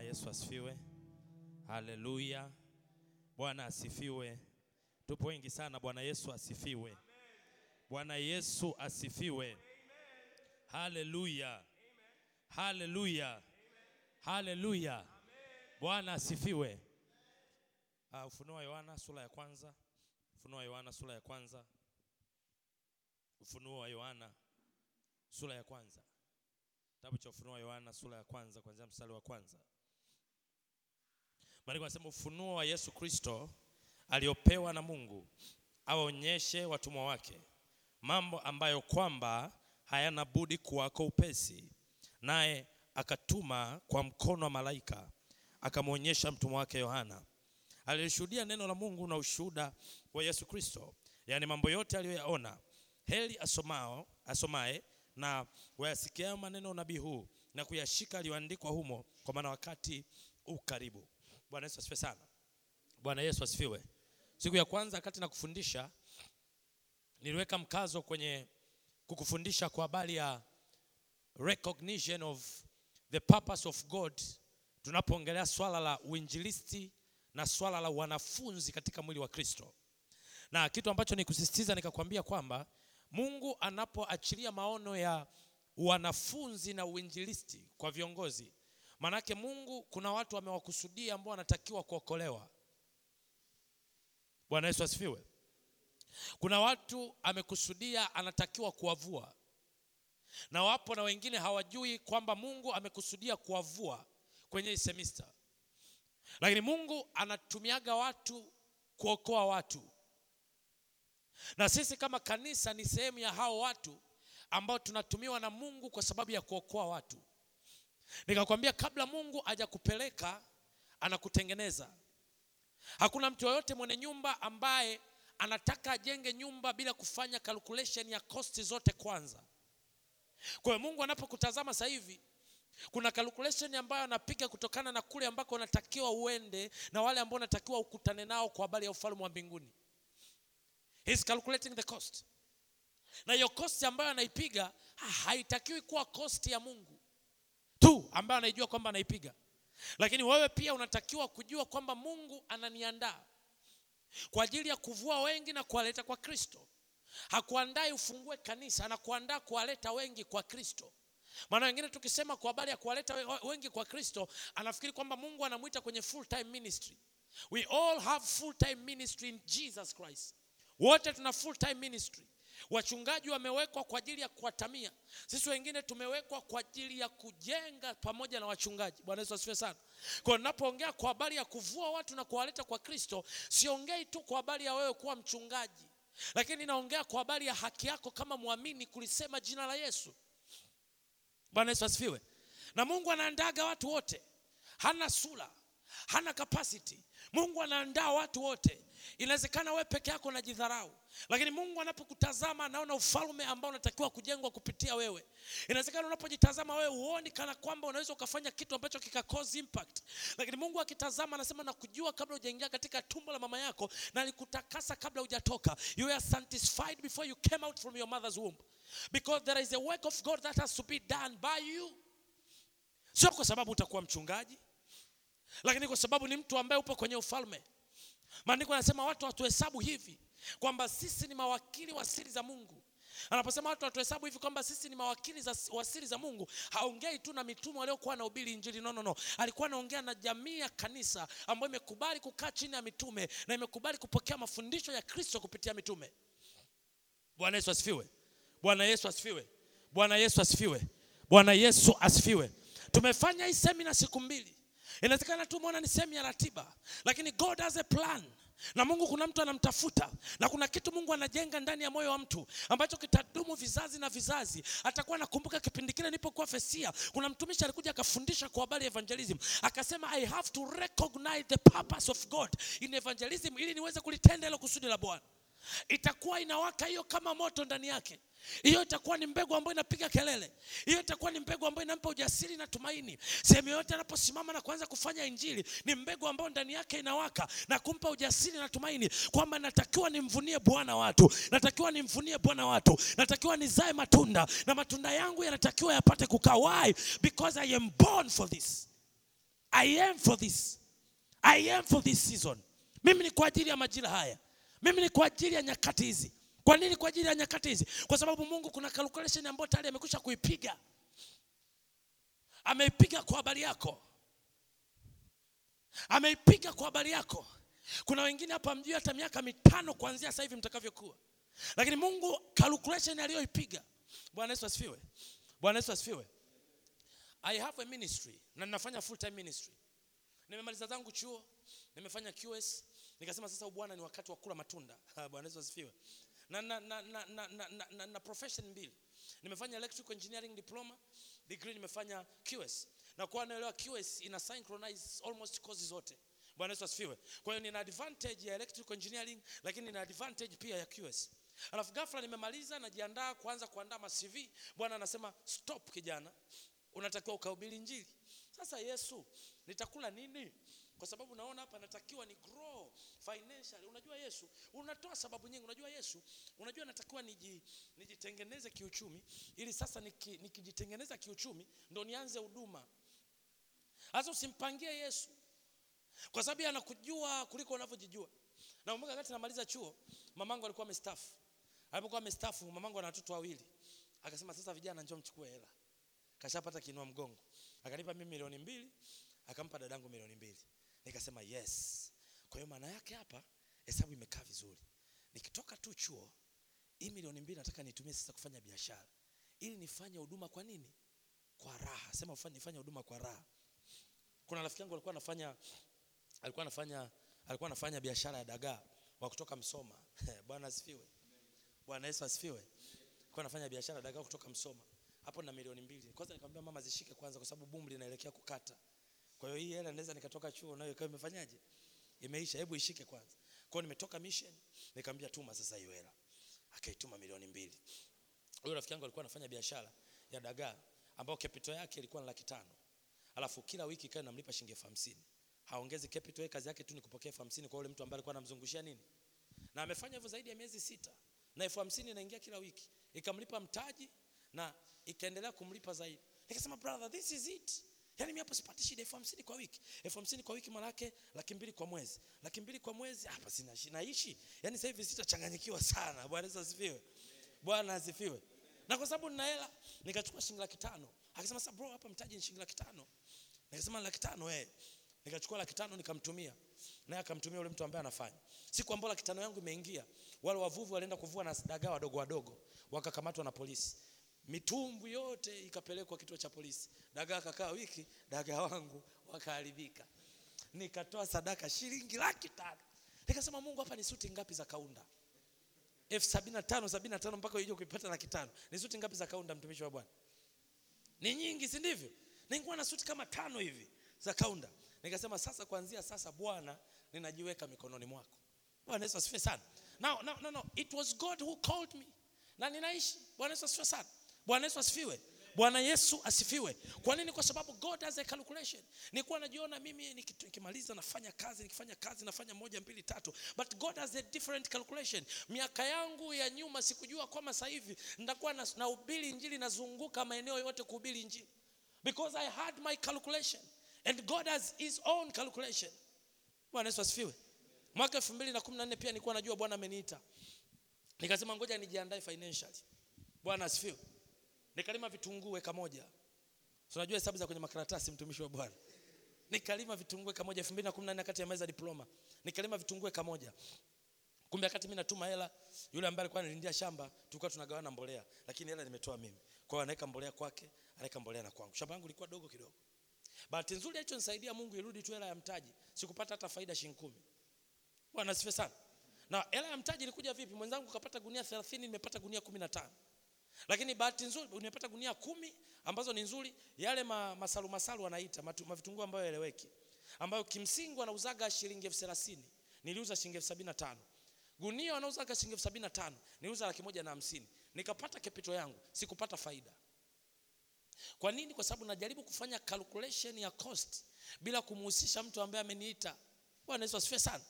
Bwana Yesu asifiwe. Haleluya. Bwana asifiwe. Tupo wengi sana. Bwana Yesu asifiwe. Bwana Yesu asifiwe. Haleluya. Haleluya. Haleluya. Bwana asifiwe. Uh, Ufunuo wa Yohana sura ya kwanza. Ufunuo wa Yohana sura ya kwanza. Ufunuo wa Yohana sura ya kwanza. Kitabu cha Ufunuo wa Yohana sura ya kwanza kuanzia mstari wa kwanza. Maandiko yanasema ufunuo wa Yesu Kristo aliopewa na Mungu awaonyeshe watumwa wake mambo ambayo kwamba hayana budi kuwako upesi, naye akatuma kwa mkono wa malaika akamwonyesha mtumwa wake Yohana aliyeshuhudia neno la Mungu na ushuhuda wa Yesu Kristo, yaani mambo yote aliyoyaona. Heri asomao asomaye na wayasikiayo maneno nabii huu na kuyashika aliyoandikwa humo, kwa maana wakati u karibu. Bwana Yesu asifiwe sana. Bwana Yesu asifiwe. Siku ya kwanza wakati nakufundisha, niliweka mkazo kwenye kukufundisha kwa habari ya recognition of the purpose of God, tunapoongelea swala la uinjilisti na swala la wanafunzi katika mwili wa Kristo, na kitu ambacho nikusisitiza nikakwambia kwamba Mungu anapoachilia maono ya wanafunzi na uinjilisti kwa viongozi, manake Mungu kuna watu amewakusudia ambao wanatakiwa kuokolewa. Bwana Yesu asifiwe. Kuna watu amekusudia anatakiwa kuwavua, na wapo na wengine hawajui kwamba Mungu amekusudia kuwavua kwenye semista, lakini Mungu anatumiaga watu kuokoa watu na sisi kama kanisa ni sehemu ya hao watu ambao tunatumiwa na Mungu kwa sababu ya kuokoa watu. Nikakwambia kabla Mungu hajakupeleka anakutengeneza. Hakuna mtu yoyote mwenye nyumba ambaye anataka ajenge nyumba bila kufanya calculation ya kosti zote kwanza. Kwa hiyo Mungu anapokutazama sasa hivi kuna calculation ambayo anapiga kutokana na kule ambako unatakiwa uende na wale ambao unatakiwa ukutane nao kwa habari ya ufalme wa mbinguni. He's calculating the cost. Na hiyo cost ambayo anaipiga haitakiwi kuwa cost ya Mungu tu ambayo anaijua kwamba anaipiga, lakini wewe pia unatakiwa kujua kwamba Mungu ananiandaa kwa ajili ya kuvua wengi na kuwaleta kwa Kristo. Hakuandai ufungue kanisa, anakuandaa kuwaleta wengi kwa Kristo. Maana wengine tukisema kwa habari ya kuwaleta wengi kwa Kristo, anafikiri kwamba Mungu anamwita kwenye full time ministry. We all have full time ministry in Jesus Christ. Wote tuna full time ministry. Wachungaji wamewekwa kwa ajili ya kuwatamia, sisi wengine tumewekwa kwa ajili ya kujenga pamoja na wachungaji. Bwana Yesu asifiwe sana. Kwa ninapoongea kwa habari ya kuvua watu na kuwaleta kwa Kristo, siongei tu kwa habari ya wewe kuwa mchungaji, lakini naongea kwa habari ya haki yako kama mwamini kulisema jina la Yesu. Bwana Yesu asifiwe. Na Mungu anaandaga watu wote, hana sura, hana capacity. Mungu anaandaa watu wote. Inawezekana wewe peke yako unajidharau, lakini Mungu anapokutazama anaona ufalme ambao unatakiwa kujengwa kupitia wewe. Inawezekana unapojitazama wewe huoni kana kwamba unaweza ukafanya kitu ambacho kika cause impact, lakini Mungu akitazama anasema nakujua kabla hujaingia katika tumbo la mama yako na alikutakasa kabla hujatoka. You were sanctified before you came out from your mother's womb because there is a work of God that has to be done by you, sio kwa sababu utakuwa mchungaji, lakini kwa sababu ni mtu ambaye upo kwenye ufalme. Maandiko yanasema watu watuhesabu hivi kwamba sisi ni mawakili wa siri za Mungu. Anaposema watu watuhesabu hivi kwamba sisi ni mawakili za, wa siri za Mungu, haongei tu na mitume waliokuwa na ubili injili. No, no, no. Alikuwa anaongea na jamii ya kanisa ambayo imekubali kukaa chini ya mitume na imekubali kupokea mafundisho ya Kristo kupitia mitume. Bwana Yesu asifiwe. Bwana Yesu asifiwe. Bwana Yesu asifiwe. Bwana Yesu asifiwe. Tumefanya hii semina siku mbili. Inawezekana tu umeona ni sehemu ya ratiba, lakini God has a plan. Na Mungu kuna mtu anamtafuta, na kuna kitu Mungu anajenga ndani ya moyo wa mtu ambacho kitadumu vizazi na vizazi. Atakuwa nakumbuka kipindi kile nilipokuwa Fesia, kuna mtumishi alikuja akafundisha kwa habari ya evangelism, akasema I have to recognize the purpose of God in evangelism ili niweze kulitenda hilo kusudi la Bwana. Itakuwa inawaka hiyo kama moto ndani yake. Hiyo itakuwa ni mbegu ambayo inapiga kelele. Hiyo itakuwa ni mbegu ambayo inampa ujasiri na tumaini. Sehemu yote anaposimama na kuanza kufanya injili, ni mbegu ambayo ndani yake inawaka na kumpa ujasiri na tumaini kwamba natakiwa nimvunie Bwana watu, natakiwa nimvunie Bwana watu, natakiwa nizae matunda na matunda yangu yanatakiwa yapate kukaa. Why? Because I am born for this. I am for this. I am for this season. Mimi ni kwa ajili ya majira haya. Mimi ni kwa ajili ya nyakati hizi. Kwa nini kwa ajili ya nyakati hizi? Kwa sababu Mungu kuna calculation ambayo tayari amekwisha kuipiga. Ameipiga kwa habari yako. Ameipiga kwa habari yako. Kuna wengine hapa mjui hata miaka mitano kuanzia sasa hivi mtakavyokuwa. Lakini Mungu calculation aliyoipiga. Bwana Yesu asifiwe. Bwana Yesu asifiwe. I have a ministry na ninafanya full time ministry. Nimemaliza zangu chuo, nimefanya QS, nikasema sasa bwana ni wakati wa kula matunda. Bwana Yesu asifiwe. Na na na na na, na, na, na, profession mbili. Nimefanya electrical engineering diploma, degree nimefanya QS. Na kwa naelewa QS ina synchronize almost courses zote. Bwana Yesu asifiwe. Kwa hiyo nina advantage ya electrical engineering lakini nina advantage pia ya QS. Alafu ghafla nimemaliza najiandaa kuanza kuandaa ma CV. Bwana anasema stop kijana. Unatakiwa ukahubiri injili. Sasa Yesu, nitakula nini? Kwa sababu naona hapa natakiwa ni grow financially. Unajua Yesu, unatoa sababu nyingi. Unajua Yesu, unajua natakiwa niji, kiuchumi ili sasa niki, kiuchumi ndo nianze huduma. Sasa usimpangie Yesu kwa sababu anakujua kuliko unavyojijua. Na wakati namaliza chuo, mamangu alikuwa amestaafu. Alipokuwa amestaafu, mamangu ana watoto wawili. Akasema sasa vijana njoo mchukue hela. Kashapata kinua mgongo. Akanipa mimi milioni mbili, akampa dadangu milioni mbili. Nikasema yes. Kwa hiyo maana yake hapa hesabu imekaa vizuri. Nikitoka tu chuo, hii milioni mbili nataka nitumie sasa kufanya biashara. Ili nifanye huduma kwa nini? Kwa raha. Sema nifanye huduma kwa raha. Kuna rafiki yangu alikuwa anafanya alikuwa anafanya alikuwa anafanya biashara ya dagaa wa kutoka Msoma. Bwana asifiwe. Bwana Yesu asifiwe. Alikuwa anafanya biashara dagaa kutoka Msoma. Hapo na milioni mbili. Kwanza nikamwambia mama zishike kwanza kwa sababu bumu linaelekea kukata. Kwa hiyo hii hela naweza nikatoka chuo nayo ikawa imefanyaje? Imeisha, hebu ishike kwanza. Kwa hiyo nimetoka mission, nikamwambia tuma sasa hiyo hela. Akaituma milioni mbili. Huyo rafiki yangu alikuwa anafanya biashara ya dagaa ambayo capital yake ilikuwa ni laki tano. Alafu kila wiki kae namlipa shilingi elfu hamsini. Haongezi capital, kazi yake tu ni kupokea elfu hamsini kwa yule mtu ambaye alikuwa anamzungushia nini? Na amefanya hivyo zaidi ya miezi sita. Na elfu hamsini inaingia kila wiki. Ikamlipa mtaji na ikaendelea kumlipa zaidi. Nikasema brother, this is it. Yaani mimi hapo sipati shida elfu hamsini kwa wiki. Elfu hamsini kwa wiki maana yake laki mbili kwa mwezi. Laki mbili kwa mwezi hapa sina naishi. Yaani sasa hivi sitachanganyikiwa sana. Bwana Yesu asifiwe. Bwana asifiwe. Na kwa sababu nina hela nikachukua shilingi laki tano. Akasema sasa bro hapa mtaji ni shilingi laki tano. Nikasema laki tano eh. Nikachukua laki tano nikamtumia. Naye akamtumia yule mtu ambaye anafanya. Siku ambayo laki tano yangu imeingia, wale wavuvi walienda kuvua na dagaa wadogo wadogo, wakakamatwa na polisi mitumbwi yote ikapelekwa kituo cha polisi. Dagaa kakaa wiki, dagaa wangu wakaharibika. Nikatoa sadaka shilingi laki tano. Nikasema Mungu, hapa ni suti ngapi za kaunda? elfu sabini na tano sabini na tano mpaka uje kuipata laki tano. Ni suti ngapi za kaunda, mtumishi wa Bwana? Ni nyingi, si ndivyo? Nilikuwa na suti kama tano hivi za kaunda. Nikasema sasa, kuanzia sasa Bwana, ninajiweka mikononi mwako. Bwana Yesu asifiwe sana. Now, now, now, no. It was God who called me. Na ninaishi. Bwana Yesu asifiwe sana. Bwana Yesu asifiwe. Bwana Yesu asifiwe. Kwa nini? Kwa sababu God has a calculation. Nilikuwa najiona mimi nikimaliza nafanya kazi, nikifanya kazi nafanya moja mbili tatu. But God has a different calculation. Miaka yangu ya nyuma sikujua kwamba sasa hivi nitakuwa na nahubiri injili nazunguka maeneo yote kuhubiri injili. Because I had my calculation and God has his own calculation. Bwana Yesu asifiwe. Mwaka 2014 pia nilikuwa najua Bwana ameniita. Nikasema ngoja nijiandae financially. Bwana asifiwe. Nikalima vitunguu eka moja. Unajua hesabu za kwenye makaratasi mtumishi wa Bwana. Nikalima vitunguu eka moja 2014 kati ya diploma. Nikalima vitunguu eka moja. Kumbe wakati mimi natuma hela, yule ambaye alikuwa analindia shamba, tulikuwa tunagawana mbolea, lakini hela nimetoa mimi. Kwa hiyo anaweka mbolea kwake, anaweka mbolea na kwangu. Shamba langu lilikuwa dogo kidogo. Bahati nzuri alichonisaidia Mungu irudi tu hela ya mtaji. Sikupata hata faida shilingi 10. Bwana asifiwe sana. Na hela ya mtaji ilikuja vipi? Mwenzangu kapata gunia 30, nimepata gunia 15. Lakini bahati nzuri nimepata gunia kumi ambazo ni nzuri, yale ma, masalu masalu wanaita mavitunguu ambayo eleweki, ambayo kimsingi wanauzaga shilingi elfu thelathini niliuza shilingi elfu sabini na tano gunia wanauzaga shilingi elfu sabini na tano niliuza laki moja na hamsini nikapata kepito yangu, sikupata faida. Kwa nini? Kwa sababu najaribu kufanya calculation ya cost bila kumhusisha mtu ambaye ameniita. Bwana Yesu asifiwe sana.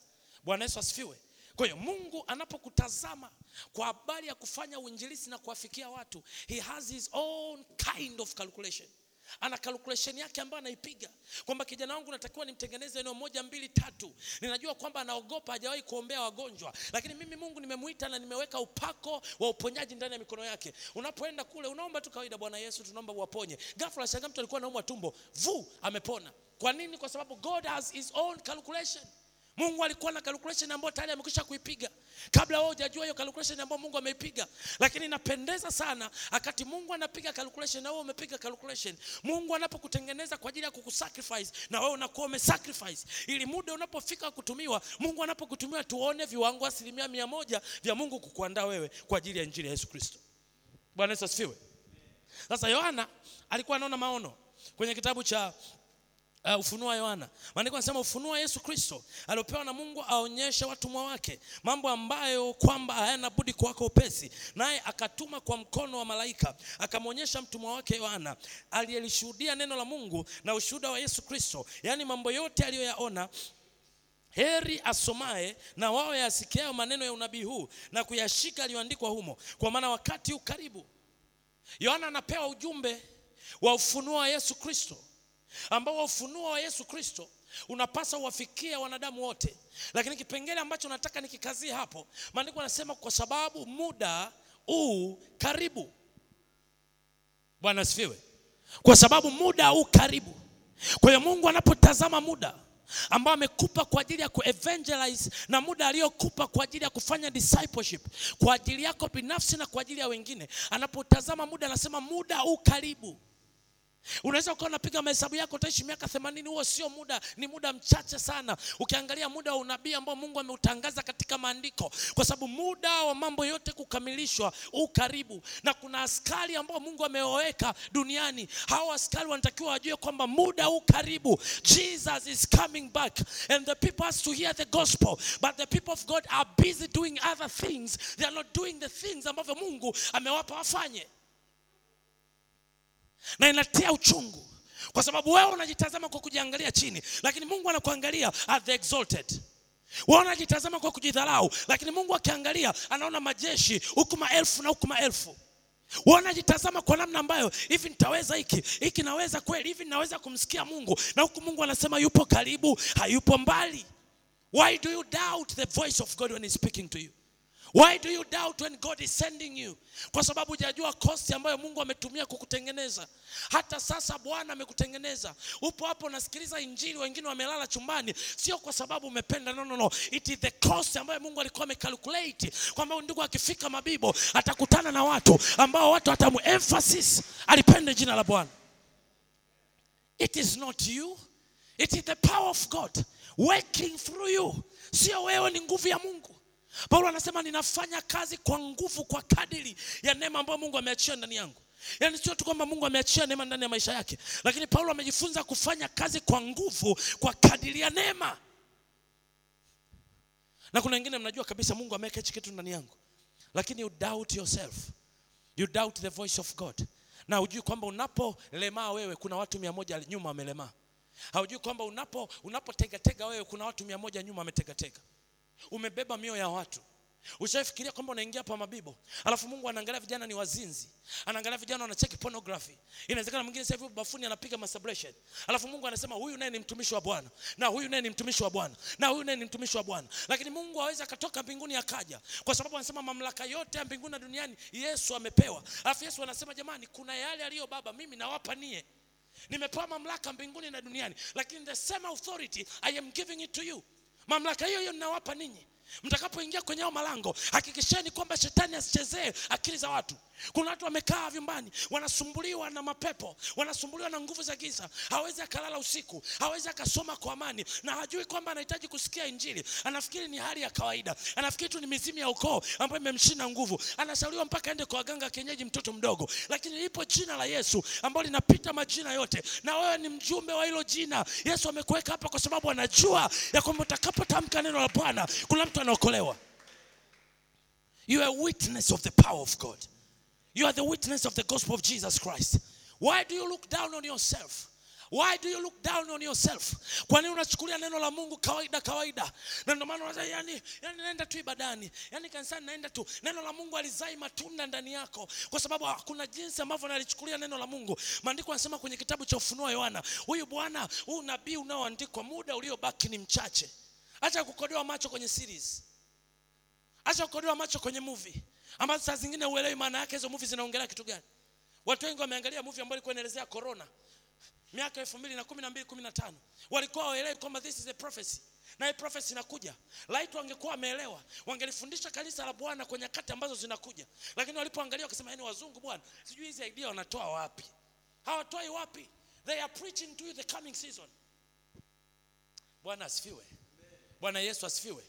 Bwana Yesu asifiwe. Kwa hiyo Mungu anapokutazama kwa habari ya kufanya uinjilisti na kuwafikia watu, he has his own kind of calculation. ana calculation yake ambayo anaipiga. Kwamba kijana wangu natakiwa nimtengeneze eneo moja mbili tatu. Ninajua kwamba anaogopa hajawahi kuombea wagonjwa. Lakini mimi mungu nimemuita na nimeweka upako wa uponyaji ndani ya mikono yake. Unapoenda kule unaomba tu kawaida bwana yesu tunaomba uwaponye. Ghafla shanga mtu alikuwa anaumwa tumbo. Vu amepona. Kwa nini? Kwa sababu god has his own calculation mungu alikuwa na calculation ambayo tayari amekwisha kuipiga. Kabla wewe hujajua hiyo calculation ambayo mungu ameipiga. Lakini inapendeza sana wakati mungu anapiga calculation na wewe umepiga calculation. Mungu anapokutengeneza kwa ajili ya kukusacrifice na wewe unakuwa umesacrifice. Ili muda unapofika kutumiwa mungu anapokutumia tuone viwango asilimia mia moja vya mungu kukuandaa wewe kwa ajili ya injili ya yesu kristo. Bwana yesu asifiwe. Sasa yohana alikuwa anaona maono kwenye kitabu cha Uh, ufunuo wa yohana. Maandiko anasema ufunuo wa yesu kristo aliopewa na mungu aonyeshe watumwa wake mambo ambayo kwamba hayana budi kuwako upesi. Naye akatuma kwa mkono wa malaika akamwonyesha mtumwa wake yohana aliyelishuhudia neno la mungu na ushuhuda wa yesu kristo. Yaani mambo yote aliyoyaona heri asomaye na wao yasikiayo maneno ya unabii huu na kuyashika aliyoandikwa humo. Kwa maana wakati ukaribu. karibu yohana anapewa ujumbe wa ufunuo wa yesu kristo ambao ufunuo wa yesu kristo unapasa uwafikia wanadamu wote. Lakini kipengele ambacho nataka nikikazie hapo maandiko anasema kwa sababu muda huu karibu. Bwana asifiwe. Kwa sababu muda huu karibu. Kwa hiyo mungu anapotazama muda ambao amekupa kwa ajili ya kuevangelize na muda aliyokupa kwa ajili ya kufanya discipleship kwa ajili yako binafsi na kwa ajili ya wengine anapotazama muda anasema muda huu karibu unaweza ukawa unapiga mahesabu yako utaishi miaka themanini huo sio muda ni muda mchache sana. Ukiangalia muda wa unabii ambao mungu ameutangaza katika maandiko kwa sababu muda wa mambo yote kukamilishwa huu karibu. Na kuna askari ambao mungu amewaweka duniani. Hao askari wanatakiwa wajue kwamba muda u karibu. Jesus is coming back. And the people has to hear the gospel. But the people of god are busy doing other things. They are not doing the things ambavyo mungu amewapa wafanye na inatia uchungu. Kwa sababu wewe unajitazama kwa kujiangalia chini lakini mungu anakuangalia at the exalted. Wewe unajitazama kwa kujidharau lakini mungu akiangalia anaona majeshi huku maelfu na huku maelfu. Wewe unajitazama kwa namna ambayo hivi nitaweza hiki hiki naweza kweli hivi naweza kumsikia mungu na huku mungu anasema yupo karibu hayupo mbali. Why do you doubt the voice of god when he's speaking to you why do you doubt when god is sending you? Kwa sababu hujajua kosti ambayo mungu ametumia kukutengeneza. Hata sasa bwana amekutengeneza. Upo hapo unasikiliza injili wengine wamelala chumbani. Sio kwa sababu umependa no, no, no. it is the cost ambayo mungu alikuwa amecalculate kwamba ndugu akifika mabibo atakutana na watu ambao watu watamu emphasis alipende jina la bwana. It is not you. It is the power of god working through you. Sio wewe ni nguvu ya mungu paulo anasema ninafanya kazi kwa nguvu kwa kadiri ya neema ambayo mungu ameachia ndani yangu. Yaani sio tu kwamba mungu ameachia neema ndani ya maisha yake lakini paulo amejifunza kufanya kazi kwa nguvu kwa kadiri ya neema. Na kuna wengine mnajua kabisa mungu ameweka hichi kitu ndani yangu lakini you doubt yourself. You doubt the voice of god. Na hujui kwamba unapolemaa wewe kuna watu mia moja nyuma wamelemaa. Haujui kwamba unapo unapotegatega wewe kuna watu mia moja nyuma wametegatega umebeba mioyo ya watu. Ushafikiria kwamba unaingia pa mabibo alafu mungu anaangalia vijana ni wazinzi anaangalia vijana wanacheki pornography. Inawezekana mwingine sasa hivi bafuni anapiga masturbation alafu mungu anasema huyu naye ni mtumishi wa bwana. Na huyu naye ni mtumishi wa bwana. Na huyu naye ni mtumishi wa bwana. Lakini mungu awezi akatoka mbinguni akaja. Kwa sababu anasema mamlaka yote ya mbinguni na duniani yesu amepewa. Alafu yesu anasema jamani kuna yale aliyo baba mimi nawapa nie. Nimepewa mamlaka mbinguni na duniani. Lakini the same authority i am giving it to you mamlaka hiyo hiyo ninawapa ninyi mtakapoingia kwenye hao malango hakikisheni kwamba shetani asichezee akili za watu. Kuna watu wamekaa vyumbani wanasumbuliwa na mapepo wanasumbuliwa na nguvu za giza. Hawezi akalala usiku hawezi akasoma kwa amani na hajui kwamba anahitaji kusikia injili. Anafikiri ni hali ya kawaida. Anafikiri tu ni mizimu ya ukoo ambayo imemshinda nguvu. Anashauriwa mpaka aende kwa waganga kienyeji mtoto mdogo. Lakini lipo jina la yesu ambalo linapita majina yote na wewe ni mjumbe wa hilo jina. Yesu amekuweka hapa kwa sababu anajua ya kwamba utakapotamka neno la bwana kuna mtu anaokolewa you are witness of the power of god. You are the witness of the gospel of Jesus Christ. Why do you look down on yourself? why do you look down on yourself? Kwa unachukulia neno la mungu kawaida kawaida? Na ndio maana unasema yani, yani naenda tu ibadani. Yani kanisani naenda tu. Neno la mungu alizai matunda ndani yako. Kwa sababu kuna jinsi ambavyo nalichukulia neno la mungu. Maandiko anasema kwenye kitabu cha ufunuo yohana huyu bwana huu nabii unaoandikwa muda uliobaki ni mchache acha kukodoa macho kwenye series. Acha kukodoa macho kwenye movie. Ambazo saa zingine uelewi maana yake hizo movie zinaongelea kitu gani. Watu wengi wameangalia movie ambayo ilikuwa inaelezea corona. Miaka elfu mbili na kumi na mbili kumi na tano. Walikuwa waelewi kwamba this is a prophecy. Na hii prophecy inakuja. Light wangekuwa wameelewa wangelifundisha kanisa la bwana kwenye nyakati ambazo zinakuja. Lakini walipoangalia wakasema yani wazungu bwana sijui hizi idea wanatoa wapi? Hawatoi wapi? They are preaching to you the coming season. Bwana asifiwe bwana yesu asifiwe.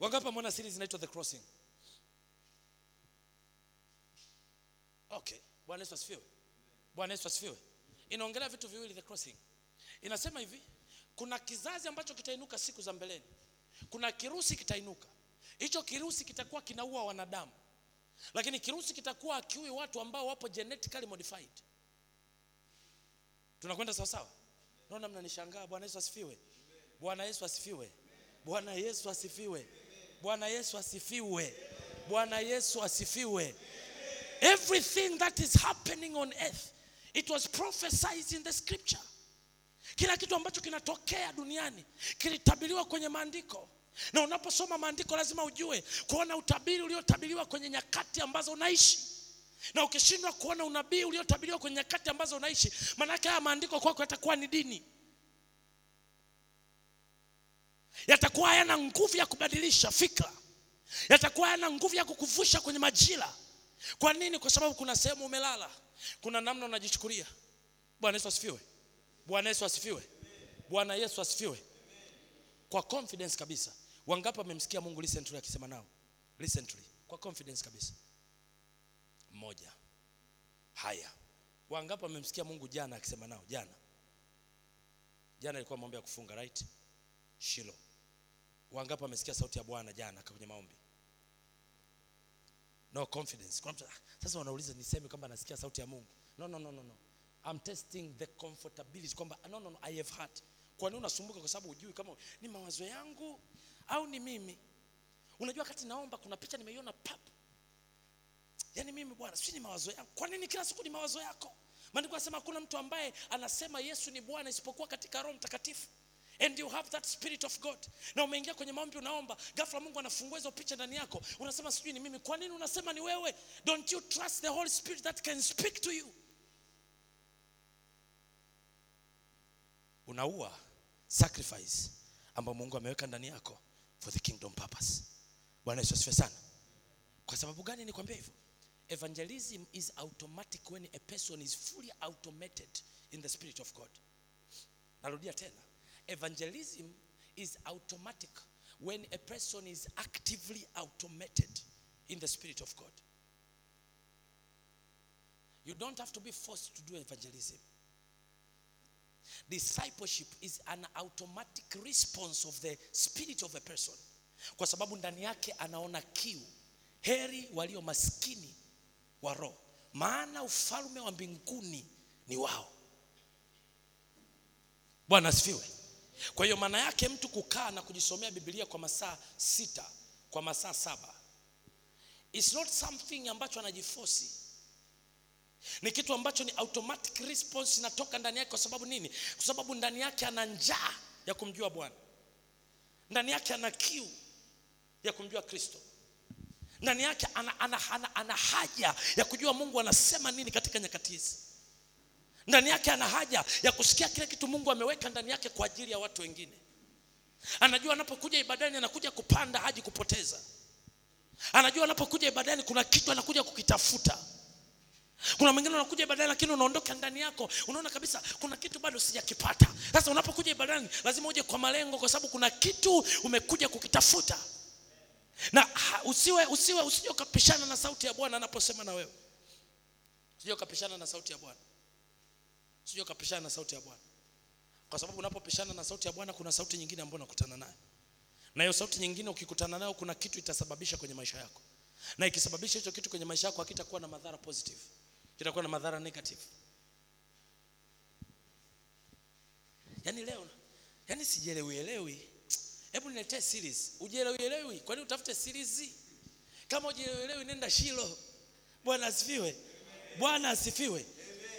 Wangapi wameona series inaitwa the crossing? Okay bwana yesu asifiwe. Bwana yesu asifiwe. Inaongelea vitu viwili the crossing. Inasema hivi kuna kizazi ambacho kitainuka siku za mbeleni. Kuna kirusi kitainuka. Hicho kirusi kitakuwa kinaua wanadamu. Lakini kirusi kitakuwa akiui watu ambao wapo genetically modified. Tunakwenda sawasawa? Naona mnanishangaa. Bwana yesu asifiwe. Bwana yesu asifiwe bwana yesu asifiwe. Bwana yesu asifiwe. Bwana yesu asifiwe. Everything that is happening on earth it was prophesied in the scripture. Kila kitu ambacho kinatokea duniani kilitabiriwa kwenye maandiko. Na unaposoma maandiko lazima ujue kuona utabiri uliotabiriwa kwenye nyakati ambazo unaishi. Na ukishindwa kuona unabii uliotabiriwa kwenye nyakati ambazo unaishi maanake haya maandiko kwako yatakuwa ni dini yatakuwa hayana nguvu ya kubadilisha fikra. Yatakuwa hayana nguvu ya kukuvusha kwenye majira. Kwa nini? Kwa sababu kuna sehemu umelala. Kuna namna unajichukulia. Bwana yesu asifiwe. Bwana yesu asifiwe. Bwana yesu asifiwe. Kwa confidence kabisa. Wangapi wamemsikia mungu recently akisema nao? Recently. Kwa confidence kabisa. Mmoja haya. Wangapi wamemsikia mungu jana akisema nao? Jana. Jana ilikuwa maombi ya kufunga right? Shilo wangapi wamesikia sauti ya bwana jana kwenye maombi? No confidence. Kwa "Ah, sasa wanauliza niseme kwamba nasikia sauti ya mungu. No no no no no. I'm testing the comfortability kwamba no no no I have heard. Kwa nini unasumbuka? Kwa sababu hujui kama ni mawazo yangu au ni mimi. Unajua wakati naomba kuna picha nimeiona pap. Yaani mimi bwana sijui ni mawazo yangu. Kwa nini kila siku ni mawazo yako? Maandiko anasema hakuna mtu ambaye anasema yesu ni bwana isipokuwa katika roho mtakatifu and you have that spirit of god. Na umeingia kwenye maombi unaomba ghafla mungu anafungua hizo picha ndani yako. Unasema sijui ni mimi. Kwa nini unasema ni wewe? Don't you trust the holy spirit that can speak to you? Unaua sacrifice ambayo mungu ameweka ndani yako for the kingdom purpose. Bwana yesu asifiwe sana. Kwa sababu gani nikwambia hivyo? Evangelism is automatic when a person is fully automated in the spirit of god. Narudia tena evangelism is automatic when a person is actively automated in the spirit of god. You don't have to be forced to do evangelism. Discipleship is an automatic response of the spirit of a person. Kwa sababu ndani yake anaona kiu. Heri walio maskini wa roho. Maana ufalme wa mbinguni ni wao. Bwana asifiwe kwa hiyo maana yake mtu kukaa na kujisomea bibilia kwa masaa sita kwa masaa saba It's not something ambacho anajifosi. Ni kitu ambacho ni automatic response inatoka ndani yake kwa sababu nini? Kwa sababu ndani yake ana njaa ya kumjua bwana. Ndani yake ana kiu ya kumjua kristo. Ndani yake ana, ana, ana, ana haja ya kujua mungu anasema nini katika nyakati hizi ndani yake ana haja ya kusikia kile kitu mungu ameweka ndani yake kwa ajili ya watu wengine. Anajua anapokuja ibadani anakuja kupanda haji kupoteza. Anajua anapokuja ibadani kuna kitu anakuja kukitafuta. Kuna mwingine unakuja ibadani lakini unaondoka ndani yako unaona kabisa kuna kitu bado sijakipata. Sasa unapokuja ibadani lazima uje kwa malengo kwa sababu kuna kitu umekuja kukitafuta. Na ha, usiwe usiwe usije ukapishana na sauti ya bwana anaposema na wewe. Usije ukapishana na sauti ya bwana usije kapishana na sauti ya bwana. Kwa sababu unapopishana na sauti ya bwana kuna sauti nyingine ambayo unakutana nayo. Na hiyo sauti nyingine ukikutana nayo kuna kitu itasababisha kwenye maisha yako. Na ikisababisha hicho kitu kwenye maisha yako hakitakuwa na madhara positive. Kitakuwa na madhara negative. Yaani leo yaani sijielewielewi. Hebu niletee series. Ujielewielewi kwani utafute series? Kama ujielewielewi nenda shilo. Bwana asifiwe. Bwana asifiwe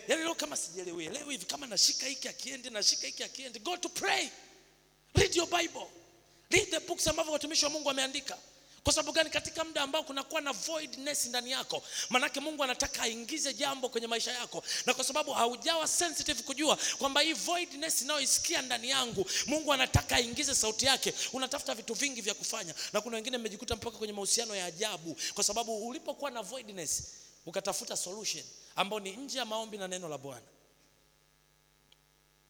yaani leo kama sijielewielewi hivi kama nashika hiki akiendi nashika hiki akiendi. Go to pray. Read your bible. Read the books ambavyo watumishi wa mungu wameandika. Kwa sababu gani? Katika muda ambao kunakuwa na voidness ndani yako manake mungu anataka aingize jambo kwenye maisha yako. Na kwa sababu haujawa sensitive kujua kwamba hii voidness inayoisikia ndani yangu mungu anataka aingize sauti yake. Unatafuta vitu vingi vya kufanya. Na kuna wengine mmejikuta mpaka kwenye mahusiano ya ajabu. Kwa sababu ulipokuwa na voidness ukatafuta solution ambao ni nje ya maombi na neno la bwana.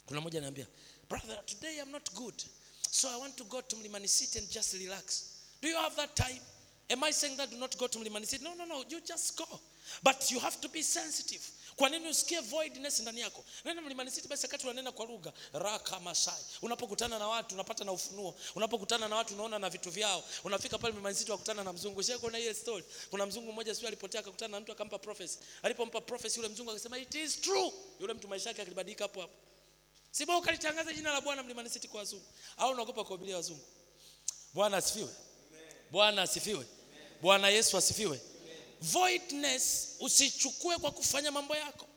Kuna mmoja anaambia brother today i'm not good. So i want to go to mlimani city and just relax. Do you have that time? Am i saying that do not go to mlimani city? No no no. You just go. But you have to be sensitive kwa nini usikie voidness ndani yako? Nenda mlimani city basi wakati unanena kwa lugha raka masai unapokutana na watu unapata na ufunuo. Unapokutana na watu unaona na vitu vyao. Unafika pale mlimani city wakutana na mzungu. Shia kuna hiyo story. Kuna mzungu mmoja sio alipotea akakutana na mtu akampa prophecy. Alipompa prophecy yule mzungu akasema it is true. Yule mtu maisha yake akibadilika hapo hapo. Si ukalitangaza jina la bwana mlimani city kwa wazungu. Au unaogopa kuhubiria wazungu? Bwana asifiwe. Bwana asifiwe. Bwana yesu asifiwe voidness usichukue kwa kufanya mambo yako.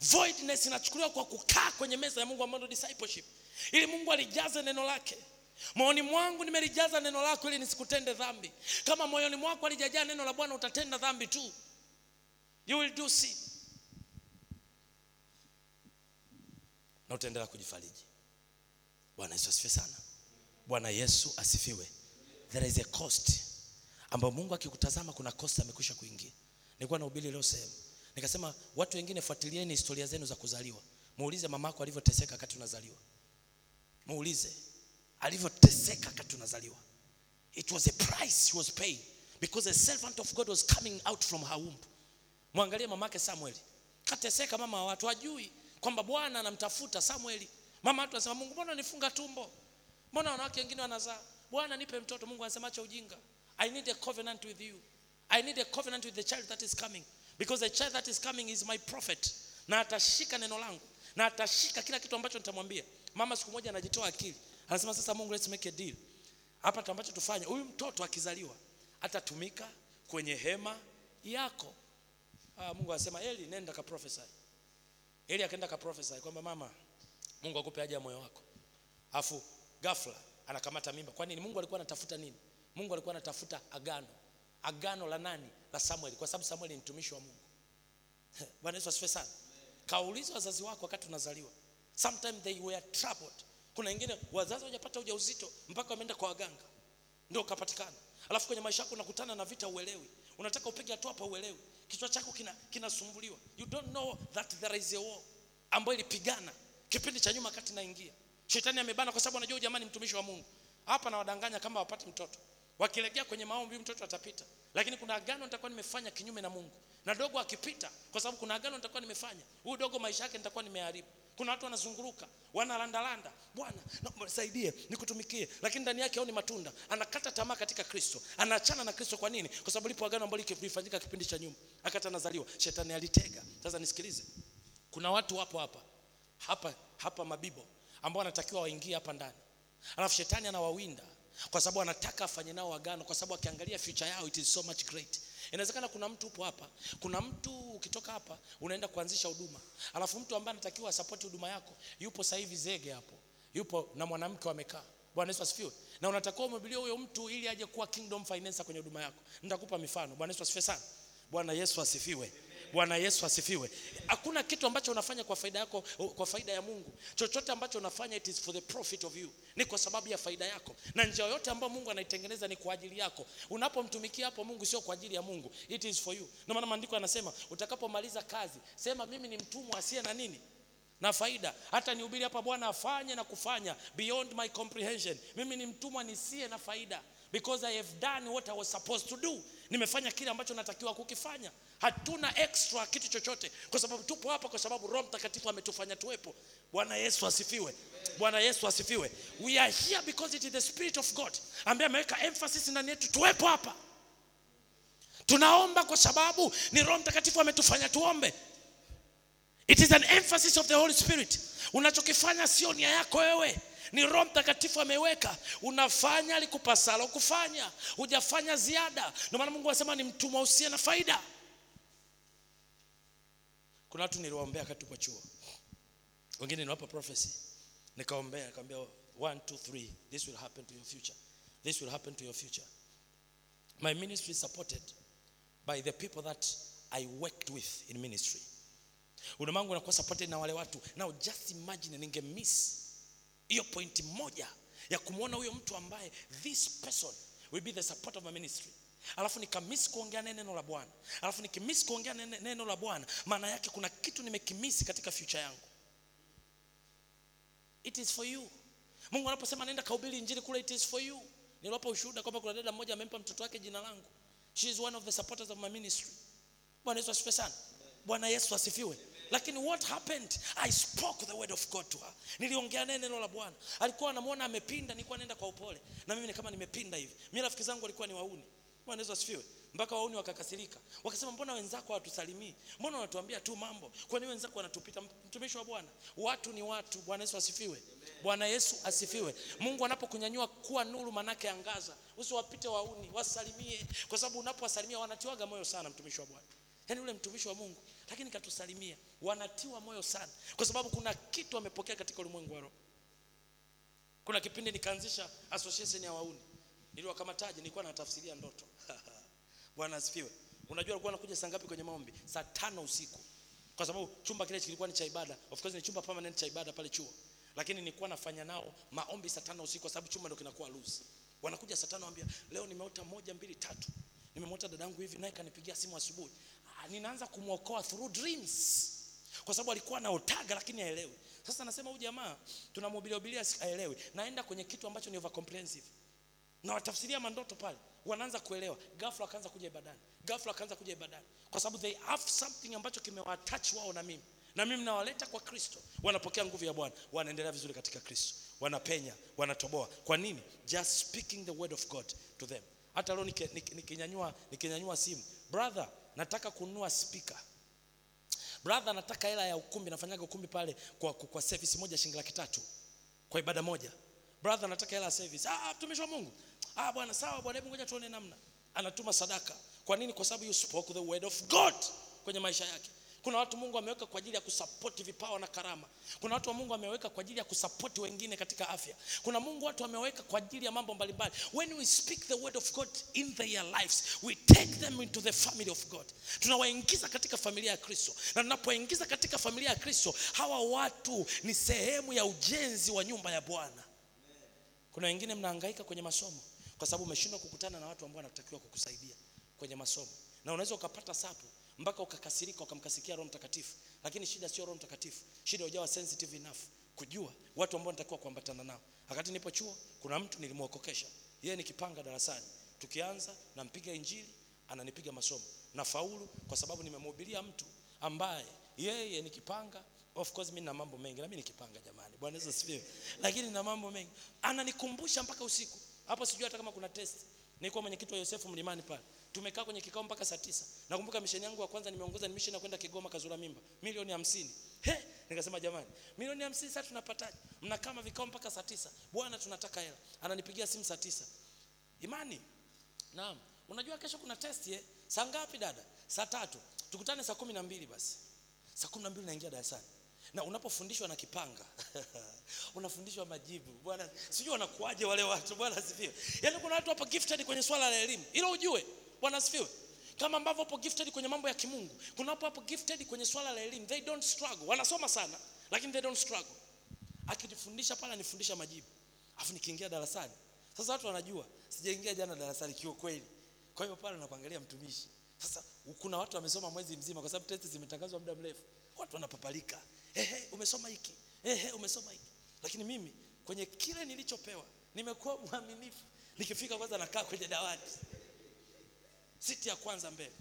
Voidness inachukuliwa kwa kukaa kwenye meza ya mungu ambayo discipleship. Ili mungu alijaze neno lake. Moyoni mwangu nimelijaza neno lako ili nisikutende dhambi. Kama moyoni mwako alijajaa neno la bwana utatenda dhambi tu. You will do sin. Na utaendelea kujifariji. Bwana yesu asifiwe sana. Bwana yesu asifiwe. There is a cost ambayo mungu akikutazama kuna kosa amekwisha kuingia. Nilikuwa nahubiri leo sehemu. Nikasema watu wengine fuatilieni historia zenu za kuzaliwa. Muulize mamako alivyoteseka wakati unazaliwa. Muulize alivyoteseka wakati unazaliwa. It was a price he was paying because a servant of god was coming out from her womb. Mwangalie mamake Samuel, kateseka mama wa watu ajui kwamba bwana anamtafuta samueli mama watu anasema mungu mbona nifunga tumbo? Mbona wanawake wengine wanazaa? Bwana nipe mtoto. Mungu anasema acha ujinga i need a covenant with you. I need a covenant with the child that is coming. Because the child that is coming is my prophet. Na atashika neno langu. Na atashika kila kitu ambacho nitamwambia. Mama siku moja anajitoa akili. Anasema sasa mungu let's make a deal. Hapa ambacho tufanye huyu mtoto akizaliwa atatumika kwenye hema yako. Ah, mungu anasema eli nenda ka prophesy. Eli akaenda ka prophesy kwamba mama mungu akupe haja ya moyo wako. Afu ghafla anakamata mimba. Kwa nini? Mungu alikuwa anatafuta nini mungu alikuwa anatafuta agano. Agano la nani? La samueli. Kwa sababu samueli ni mtumishi wa mungu. Bwana yesu asife sana. Kauliza wazazi wako wakati unazaliwa. Sometimes they were troubled. Kuna wengine wazazi hawajapata ujauzito mpaka wameenda kwa waganga. Ndio ukapatikana. Alafu kwenye maisha yako unakutana na vita uelewi unataka upige hatua hapa uelewi kichwa chako kina kinasumbuliwa. You don't know that there is a war ambayo ilipigana kipindi cha nyuma wakati naingia shetani amebana kwa sababu anajua jamani mtumishi wa mungu. Hapa nawadanganya kama wapati mtoto wakilegea kwenye maombi mtoto atapita. Lakini kuna agano nitakuwa nimefanya kinyume na mungu. Na dogo akipita kwa sababu kuna agano nitakuwa nimefanya huyu dogo maisha yake nitakuwa nimeharibu. Kuna watu wanazunguruka wanalandalanda bwana nisaidie nikutumikie. Lakini ndani yake haoni matunda. Anakata tamaa katika kristo. Anaachana na kristo kwa nini? Kwa sababu lipo agano ambalo lilifanyika kipindi cha nyuma. Akati anazaliwa shetani alitega. Sasa nisikilize. Kuna watu wapo hapa. Hapa hapa mabibo ambao wanatakiwa waingie hapa ndani. Alafu shetani anawawinda kwa sababu anataka afanye nao agano kwa sababu akiangalia future yao it is so much great. Inawezekana kuna mtu upo hapa kuna mtu ukitoka hapa unaenda kuanzisha huduma alafu mtu ambaye anatakiwa asapoti huduma yako yupo sasa hivi zege hapo yupo na mwanamke wamekaa. Bwana yesu asifiwe. Na unatakiwa umhubirie huyo mtu ili aje kuwa kingdom financer kwenye huduma yako. Nitakupa mifano. Bwana yesu asifiwe sana. Bwana yesu asifiwe bwana yesu asifiwe. Hakuna kitu ambacho unafanya kwa faida yako kwa faida ya mungu. Chochote ambacho unafanya it is for the profit of you. Ni kwa sababu ya faida yako. Na njia yoyote ambayo mungu anaitengeneza ni kwa ajili yako. Unapomtumikia hapo mungu sio kwa ajili ya mungu. It is for you. Ndio maana maandiko yanasema utakapomaliza kazi sema mimi ni mtumwa asiye na nini? Na faida. Hata nihubiri hapa bwana afanye na kufanya beyond my comprehension. Mimi ni mtumwa nisiye na faida. Because i have done what i was supposed to do nimefanya kile ambacho natakiwa kukifanya. Hatuna extra kitu chochote. Kwa sababu tupo hapa kwa sababu roho mtakatifu ametufanya tuwepo. Bwana yesu asifiwe. Bwana yesu asifiwe. We are here because it is the spirit of god ambaye ameweka emphasis ndani yetu tuwepo hapa. Tunaomba kwa sababu ni roho mtakatifu ametufanya tuombe. It is an emphasis of the Holy Spirit. unachokifanya sio nia yako wewe ni roho mtakatifu ameweka. Unafanya likupasalo kufanya. Hujafanya ziada. Ndio maana mungu anasema ni mtumwa usiye na faida. Kuna watu niliwaombea wakati tupo chuo. Wengine niwapa prophecy. Nikaombea nikamwambia one two three. This will happen to your future. This will happen to your future. My ministry is supported by the people that i worked with in ministry. Huduma wangu unakuwa supported na wale watu. Now just imagine ninge miss hiyo pointi moja ya kumwona huyo mtu ambaye this person will be the support of my ministry. Alafu nikamisi kuongea naye neno la bwana. Alafu nikimisi kuongea neno la bwana maana yake kuna kitu nimekimisi katika future yangu. It is for you. Mungu anaposema nenda kaubili injili kule it is for you. Niliwapa ushuhuda kwamba kuna dada mmoja amempa mtoto wake jina langu. She is one of the supporters of my ministry. Bwana yesu asifiwe sana. Bwana yesu asifiwe lakini what happened? I spoke the word of god to her. Niliongea naye neno la bwana. Alikuwa anamwona amepinda nilikuwa naenda kwa upole. Na mimi ni kama nimepinda hivi. Mi rafiki zangu walikuwa ni wauni. Bwana yesu mpaka wauni wakakasirika. Wakasema mbona wenzako hawatusalimii? Mbona wanatuambia tu mambo? Kwani wenzako wanatupita? Mtumishi wa bwana watu ni watu. Bwana yesu asifiwe. Bwana yesu asifiwe. Mungu anapokunyanyua kuwa nuru manake angaza. Usiwapite wauni wasalimie. Kwa sababu unapowasalimia wanatiwaga moyo sana mtumishi wa bwana yaani ule mtumishi wa mungu. Lakini katusalimia. Wanatiwa moyo sana. Kwa sababu kuna kitu amepokea katika ulimwengu wa roho. Kuna kipindi nikaanzisha association ya wauni. Niliwakamataje nilikuwa natafsiria ndoto. Bwana asifiwe. Unajua alikuwa anakuja saa ngapi kwenye maombi? Saa tano usiku. Kwa sababu chumba kile kilikuwa ni cha ibada. Of course ni chumba permanent cha ibada pale chuo. Lakini nilikuwa nafanya nao maombi saa tano usiku kwa sababu chumba ndio kinakuwa loose. Wanakuja saa tano ambia leo nimeota moja mbili tatu. Nimemwota dadangu hivi naye kanipigia simu asubuhi ninaanza kumwokoa through dreams. Kwa sababu alikuwa anaotaga lakini haelewi. Sasa nasema huyu jamaa tunamhubiria haelewi. Naenda kwenye kitu ambacho ni over comprehensive na watafsiria mandoto pale. Wanaanza kuelewa. Ghafla akaanza kuja ibadani. Ghafla akaanza kuja ibadani. Kwa sababu they have something ambacho kimewatach wao na mimi. Na mimi nawaleta kwa kristo. Wanapokea nguvu ya bwana. Wanaendelea vizuri katika kristo. Wanapenya. Wanatoboa. Kwa nini? Just speaking the word of god to them. Hata leo niki- niki- nikinyanyua nikinyanyua simu. Brother nataka kununua spika brother nataka hela ya ukumbi nafanyaga ukumbi pale kwa, kwa, kwa service moja shilingi laki tatu kwa ibada moja. Brother nataka hela ya service. Ah mtumishi wa mungu. Ah bwana sawa bwana hebu ngoja tuone namna. Anatuma sadaka. Kwa nini? Kwa sababu you spoke the word of god kwenye maisha yake kuna watu mungu ameweka kwa ajili ya kusapoti vipawa na karama. Kuna watu wa mungu ameweka kwa ajili ya kusapoti wengine katika afya. Kuna mungu watu ameweka kwa ajili ya mambo mbalimbali. When we speak the word of god in their lives we take them into the family of god. Tunawaingiza katika familia ya kristo. Na tunapoingiza katika familia ya kristo hawa watu ni sehemu ya ujenzi wa nyumba ya bwana. Kuna wengine mnahangaika kwenye masomo kwa sababu umeshindwa kukutana na watu ambao wanatakiwa kukusaidia kwenye masomo. Na unaweza ukapata sapu mpaka ukakasirika ukamkasikia roho mtakatifu. Lakini shida sio roho mtakatifu. Shida hujawa sensitive enough kujua watu ambao natakiwa kuambatana nao. Wakati nipo chuo kuna mtu nilimwokokesha. Yeye nikipanga darasani. Tukianza nampiga injili ananipiga masomo. Na faulu kwa sababu nimemhubiria mtu ambaye yeye nikipanga of course mimi na mambo mengi na mimi nikipanga jamani. Bwana Yesu asifiwe. Lakini na mambo mengi. Ananikumbusha mpaka usiku. Hapo sijui hata kama kuna test nilikuwa mwenyekiti wa Yosefu mlimani pale. Tumekaa kwenye kikao mpaka saa tisa. Nakumbuka misheni yangu ya kwanza nimeongoza ni misheni kwenda Kigoma Kazura Mimba. Milioni hamsini. He! Nikasema jamani milioni hamsini sasa tunapataje? Mnakaa vikao mpaka saa tisa. Bwana tunataka hela. Ananipigia simu saa tisa. Imani naam. Unajua kesho kuna test ye. saa ngapi dada? Saa tatu. Tukutane saa kumi na mbili basi. Saa kumi na mbili naingia darasani na unapofundishwa na kipanga unafundishwa majibu. Bwana sijui wanakuaje wale watu bwana asifiwe. Yaani kuna watu hapa gifted kwenye swala la elimu. Ilo ujue bwana asifiwe. Kama ambavyo hapo gifted kwenye mambo ya kimungu kuna hapo hapo gifted kwenye swala la elimu. They don't struggle. Wanasoma sana lakini they don't struggle. Akitufundisha pale anifundisha majibu. Afu nikiingia darasani. Sasa watu wanajua sijaingia jana darasani kiukweli. Kwa hiyo pale nakuangalia mtumishi. Sasa kuna watu wamesoma mwezi mzima kwa sababu testi zimetangazwa muda mrefu. Watu wanapapalika ehe umesoma hiki. Ehe umesoma hiki. Lakini mimi kwenye kile nilichopewa nimekuwa mwaminifu. Nikifika kwanza nakaa kwenye dawati. Siti ya kwanza mbele.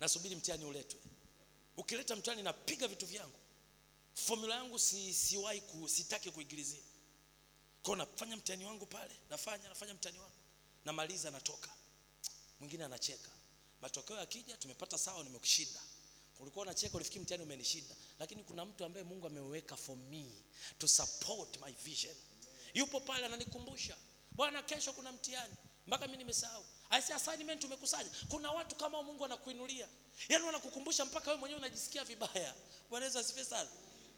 Nasubiri mtihani uletwe. Ukileta mtihani napiga vitu vyangu. Formula yangu si, siwahi ku, sitaki kuigilizia. Kwao nafanya mtihani wangu pale nafanya nafanya mtihani wangu. Namaliza natoka. Mwingine anacheka. Matokeo yakija tumepata sawa nimekushinda ulikuwa unacheka ulifikiri mtihani umenishinda. Lakini kuna mtu ambaye mungu ameweka for me to support my vision. Yupo pale ananikumbusha. Bwana kesho kuna mtihani. Mpaka mimi nimesahau. Aisi assignment umekusanya. kuna watu kama mungu anakuinulia. Yaani wanakukumbusha mpaka wewe mwenyewe unajisikia vibaya. Bwana yesu asifiwe sana.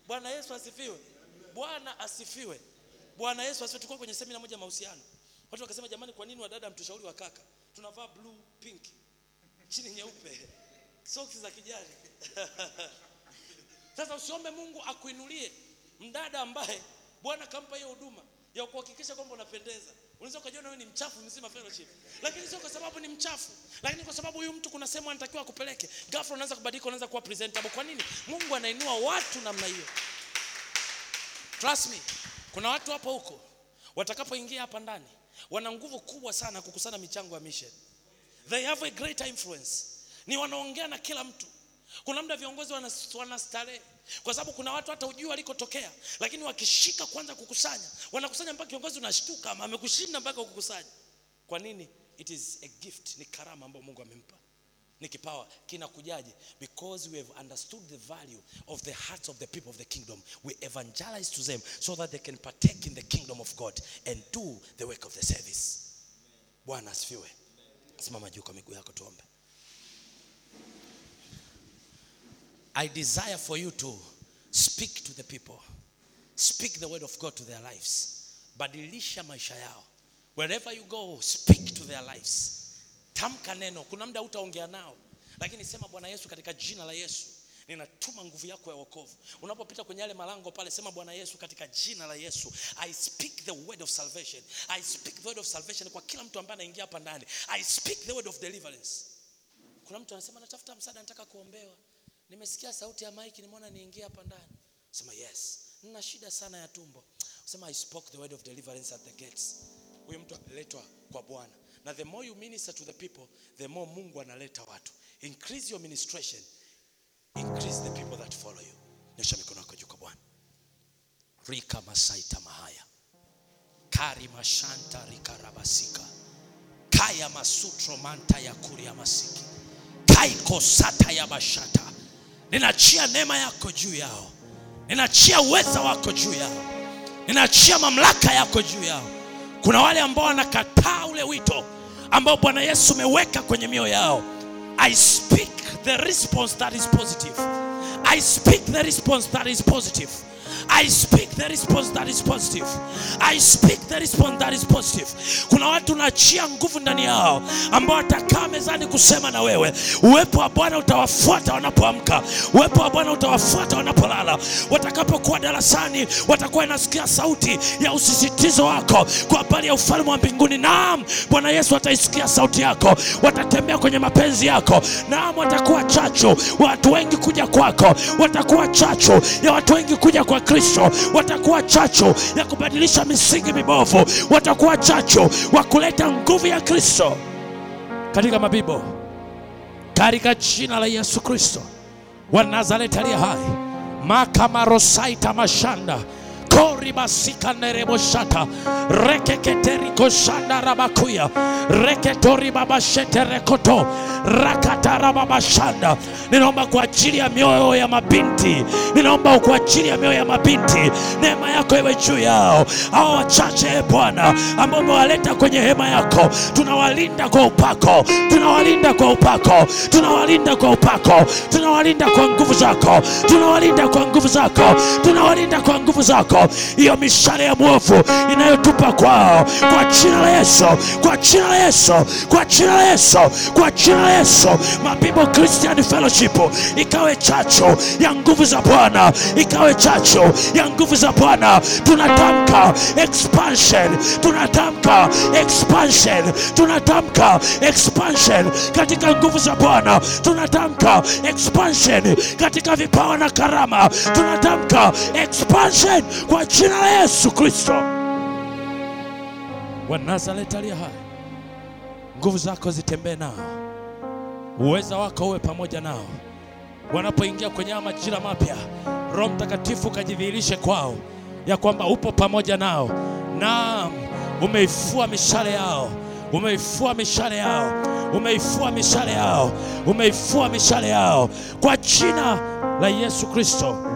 Bwana yesu asifiwe. Bwana asifiwe. Bwana yesu asifiwe. Tulikuwa kwenye semina moja mahusiano. Watu wakasema jamani kwa nini wadada mtushauri wa kaka? Tunavaa blue pink. Chini nyeupe soksi za kijani. Sasa usiombe mungu akuinulie mdada ambaye bwana kampa hiyo huduma ya kuhakikisha kwamba unapendeza. Unaweza ukajiona wewe ni mchafu mzima fellowship. Lakini sio kwa sababu ni mchafu. Lakini kwa sababu huyu mtu kuna sehemu anatakiwa akupeleke ghafla unaanza kubadilika unaanza kuwa presentable. Kwa nini? Mungu anainua watu namna hiyo. Trust me kuna watu hapo huko watakapoingia hapa ndani wana nguvu kubwa sana kukusana michango ya mission. They have a greater influence ni wanaongea na kila mtu. Kuna muda viongozi wanastarehe kwa sababu kuna watu hata ujui walikotokea lakini wakishika kwanza kukusanya wanakusanya mpaka kiongozi unashtuka ama amekushinda mpaka kukusanya kwa nini? It is a gift ni karama ambayo mungu amempa. Ni kipawa. Kinakujaje? Because we have understood the value of the hearts of the people of the kingdom we evangelize to them so that they can partake in the kingdom of god and do the work of the service. Bwana asifiwe. Simama juu kwa miguu yako tuombe i desire for you to speak to the people. Speak the word of god to their lives. Badilisha maisha yao. Wherever you go speak to their lives. Tamka neno. Kuna muda utaongea nao. Lakini sema bwana yesu katika jina la yesu ninatuma nguvu yako ya wokovu. Unapopita kwenye yale malango pale sema bwana yesu katika jina la yesu i speak the word of salvation. I speak the word of salvation kwa kila mtu ambaye anaingia hapa ndani. I speak the word of deliverance. Kuna mtu anasema natafuta msaada nataka kuombewa nimesikia sauti ya mike nimeona niingie hapa ndani. Sema yes. Nina shida sana ya tumbo. Sema i spoke the word of deliverance at the gates. Huyu mtu ameletwa kwa bwana. Na the more you minister to the people the more mungu analeta watu. Increase your ministration. Increase the people that follow you. Nyosha mikono yako juu kwa bwana. Rika masaita mahaya. Kari mashanta rikarabasika kaya masutro manta ya kuria masiki. Kaiko sata ya bashata ninachia neema yako juu yao. Ninachia uweza wako juu yao. Ninachia mamlaka yako juu yao. Kuna wale ambao wanakataa ule wito ambao bwana yesu umeweka kwenye mioyo yao. I speak the response that is positive. I speak the response that is positive I speak the response that is positive. I speak the response that is positive. Kuna watu unaachia nguvu ndani yao ambao watakaa mezani kusema na wewe. Uwepo wa Bwana utawafuata wanapoamka, uwepo wa Bwana utawafuata wanapolala. Watakapokuwa darasani, watakuwa inasikia sauti ya usisitizo wako kwa habari ya ufalme wa mbinguni. Naam, Bwana Yesu ataisikia sauti yako, watatembea kwenye mapenzi yako. Naam, watakuwa chachu watu wengi kuja kwako, watakuwa chachu ya watu wengi kuja kwa Kristo, watakuwa chachu ya kubadilisha misingi mibovu, watakuwa chachu wa kuleta nguvu ya Kristo katika mabibo, katika jina la Yesu Kristo wa Nazareti aliye hai. Makamarosaita mashanda koribasikanereboshata rekeketerikoshanda rabakuya. Reketoribabasheterekoto rakatarababashanda ninaomba kwa ajili ya mioyo ya mabinti. Ninaomba kwa ajili ya mioyo ya mabinti. Neema yako iwe juu yao. Hao wachache e bwana ambao umewaleta kwenye hema yako tunawalinda kwa upako. Tunawalinda kwa upako. Tunawalinda kwa upako. Tunawalinda kwa nguvu zako. Tunawalinda kwa nguvu zako. Tunawalinda kwa nguvu zako hiyo mishale ya mwovu inayotupa kwao. Kwa jina la yesu kwa jina la yesu kwa jina la yesu kwa jina la yesu. Mabibo christian fellowship ikawe chachu ya nguvu za bwana ikawe chachu ya nguvu za bwana. Tunatamka expansion tunatamka expansion tunatamka expansion katika nguvu za bwana. Tunatamka expansion katika vipawa na karama. Tunatamka expansion kwa jina la yesu kristo. Wa nazareti aliye hai nguvu zako zitembee nao. Uweza wako uwe pamoja nao. Wanapoingia kwenye haya majira mapya roho mtakatifu ukajidhihirishe kwao ya kwamba upo pamoja nao. Naam umeifua mishale yao. Umeifua mishale yao, umeifua mishale yao, umeifua mishale yao. Kwa jina la Yesu Kristo.